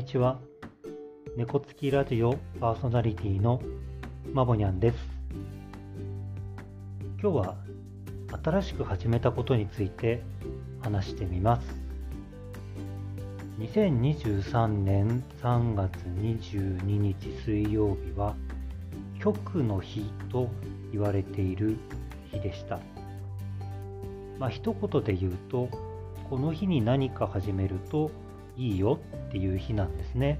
にちは。猫つきラジオパーソナリティのまぼにゃんです。今日は新しく始めたことについて話してみます。2023年3月22日水曜日は極の日と言われている日でした。まあ一言で言うとこの日に何か始めるといいよっていう日なんですね。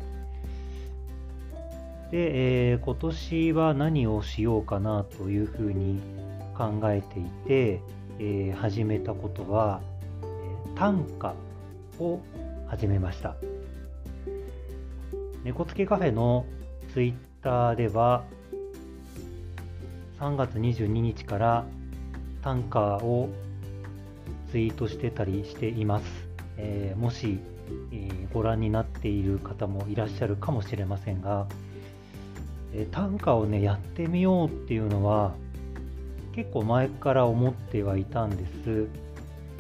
で、えー、今年は何をしようかなというふうに考えていて、えー、始めたことは、えー、短歌を始めました。猫つけカフェのツイッターでは3月22日から短歌をツイートしてたりしています。えー、もしえー、ご覧になっている方もいらっしゃるかもしれませんが、えー、短歌をねやってみようっていうのは結構前から思ってはいたんです。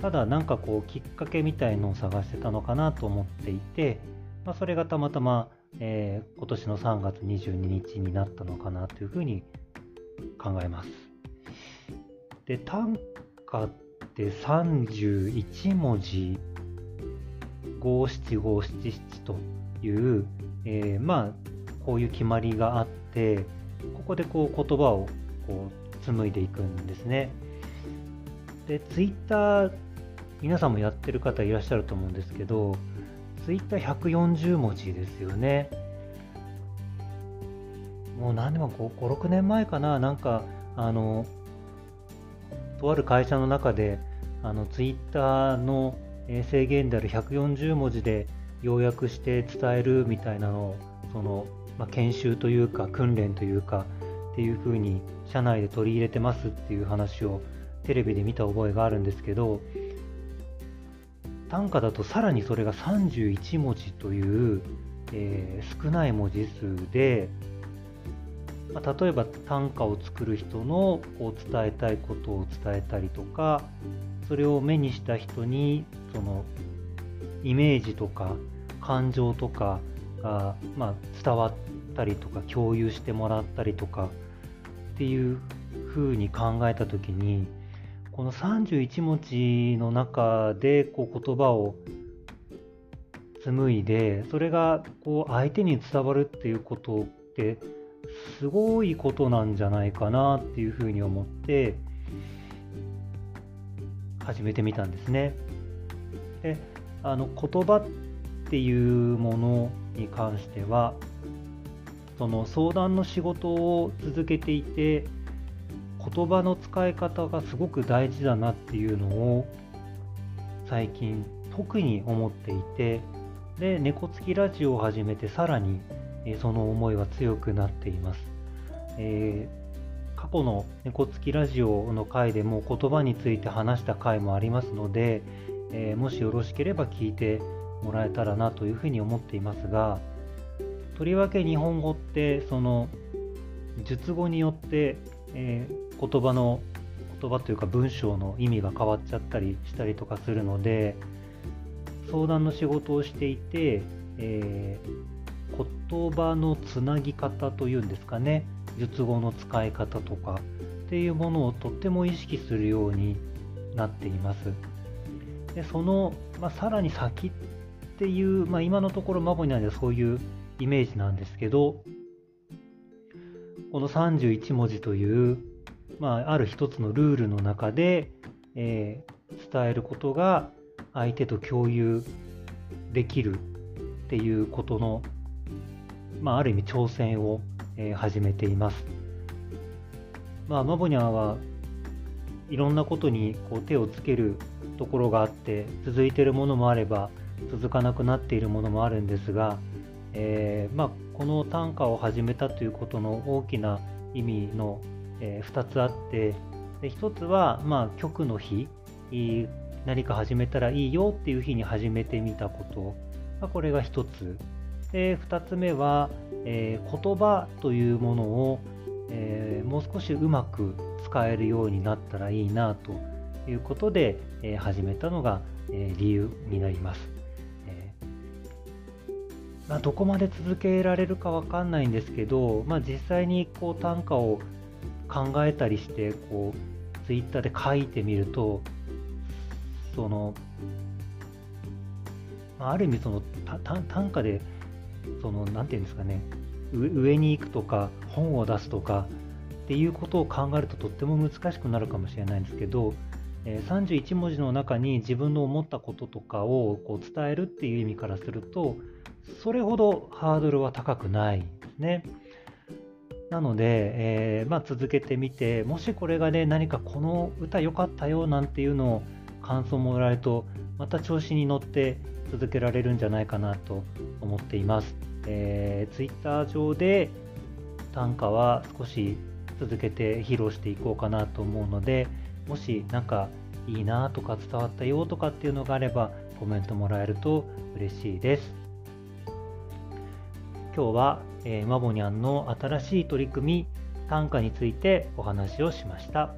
ただなんかこうきっかけみたいのを探してたのかなと思っていて、まあ、それがたまたま、えー、今年の3月22日になったのかなというふうに考えます。で短歌って31文字五七五七七という、えー、まあこういう決まりがあってここでこう言葉をこう紡いでいくんですね。でツイッター皆さんもやってる方いらっしゃると思うんですけどツイッター140文字ですよね。もう何でも56年前かななんかあのとある会社の中であのツイッターの制限である140文字で要約して伝えるみたいなのをその、まあ、研修というか訓練というかっていうふうに社内で取り入れてますっていう話をテレビで見た覚えがあるんですけど短歌だとさらにそれが31文字という、えー、少ない文字数で、まあ、例えば短歌を作る人のこう伝えたいことを伝えたりとかそれを目にした人にそのイメージとか感情とかが、まあ、伝わったりとか共有してもらったりとかっていうふうに考えた時にこの31文字の中でこう言葉を紡いでそれがこう相手に伝わるっていうことってすごいことなんじゃないかなっていうふうに思って始めてみたんですね。であの言葉っていうものに関してはその相談の仕事を続けていて言葉の使い方がすごく大事だなっていうのを最近特に思っていてで猫つきラジオを始めてさらに、その思いは強くなっています。えー過去の猫つきラジオの回でも言葉について話した回もありますので、えー、もしよろしければ聞いてもらえたらなというふうに思っていますがとりわけ日本語ってその述語によって、えー、言葉の言葉というか文章の意味が変わっちゃったりしたりとかするので相談の仕事をしていて、えー、言葉のつなぎ方というんですかね。術後の使い方とかっていうものをとっても意識するようになっています。でその、まあ、さらに先っていう、まあ、今のところマボにはそういうイメージなんですけどこの31文字という、まあ、ある一つのルールの中で、えー、伝えることが相手と共有できるっていうことの、まあ、ある意味挑戦をえー、始めています。まあ、マボニャはいろんなことにこう手をつけるところがあって続いてるものもあれば続かなくなっているものもあるんですが、えー、まあ、この短歌を始めたということの大きな意味の、えー、2つあってで1つは、まあ、曲の日何か始めたらいいよっていう日に始めてみたこと、まあ、これが1つで2つ目は、えー、言葉というものを、えー、もう少しうまく使えるようになったらいいなということで、えー、始めたのが、え理由になります。まあ、どこまで続けられるかわかんないんですけど、まあ、実際にこう短歌を考えたりしてこうツイッターで書いてみるとその、まあ、ある意味その短歌でその何て言うんですかね上に行くとか本を出すとかっていうことを考えるととっても難しくなるかもしれないんですけど31文字の中に自分の思ったこととかをこう伝えるっていう意味からするとそれほどハードルは高くないですね。なので、えー、まあ、続けてみてもしこれがね何かこの歌良かったよなんていうのを感想もらえるとまた調子に乗って続けられるんじゃないかなと思っています。えー、Twitter 上で短歌は少し続けて披露していこうかなと思うのでもし何かいいなとか伝わったよとかっていうのがあればコメントもらえると嬉しいです。今日は、えー、マボニャンの新しい取り組み短歌についてお話をしました。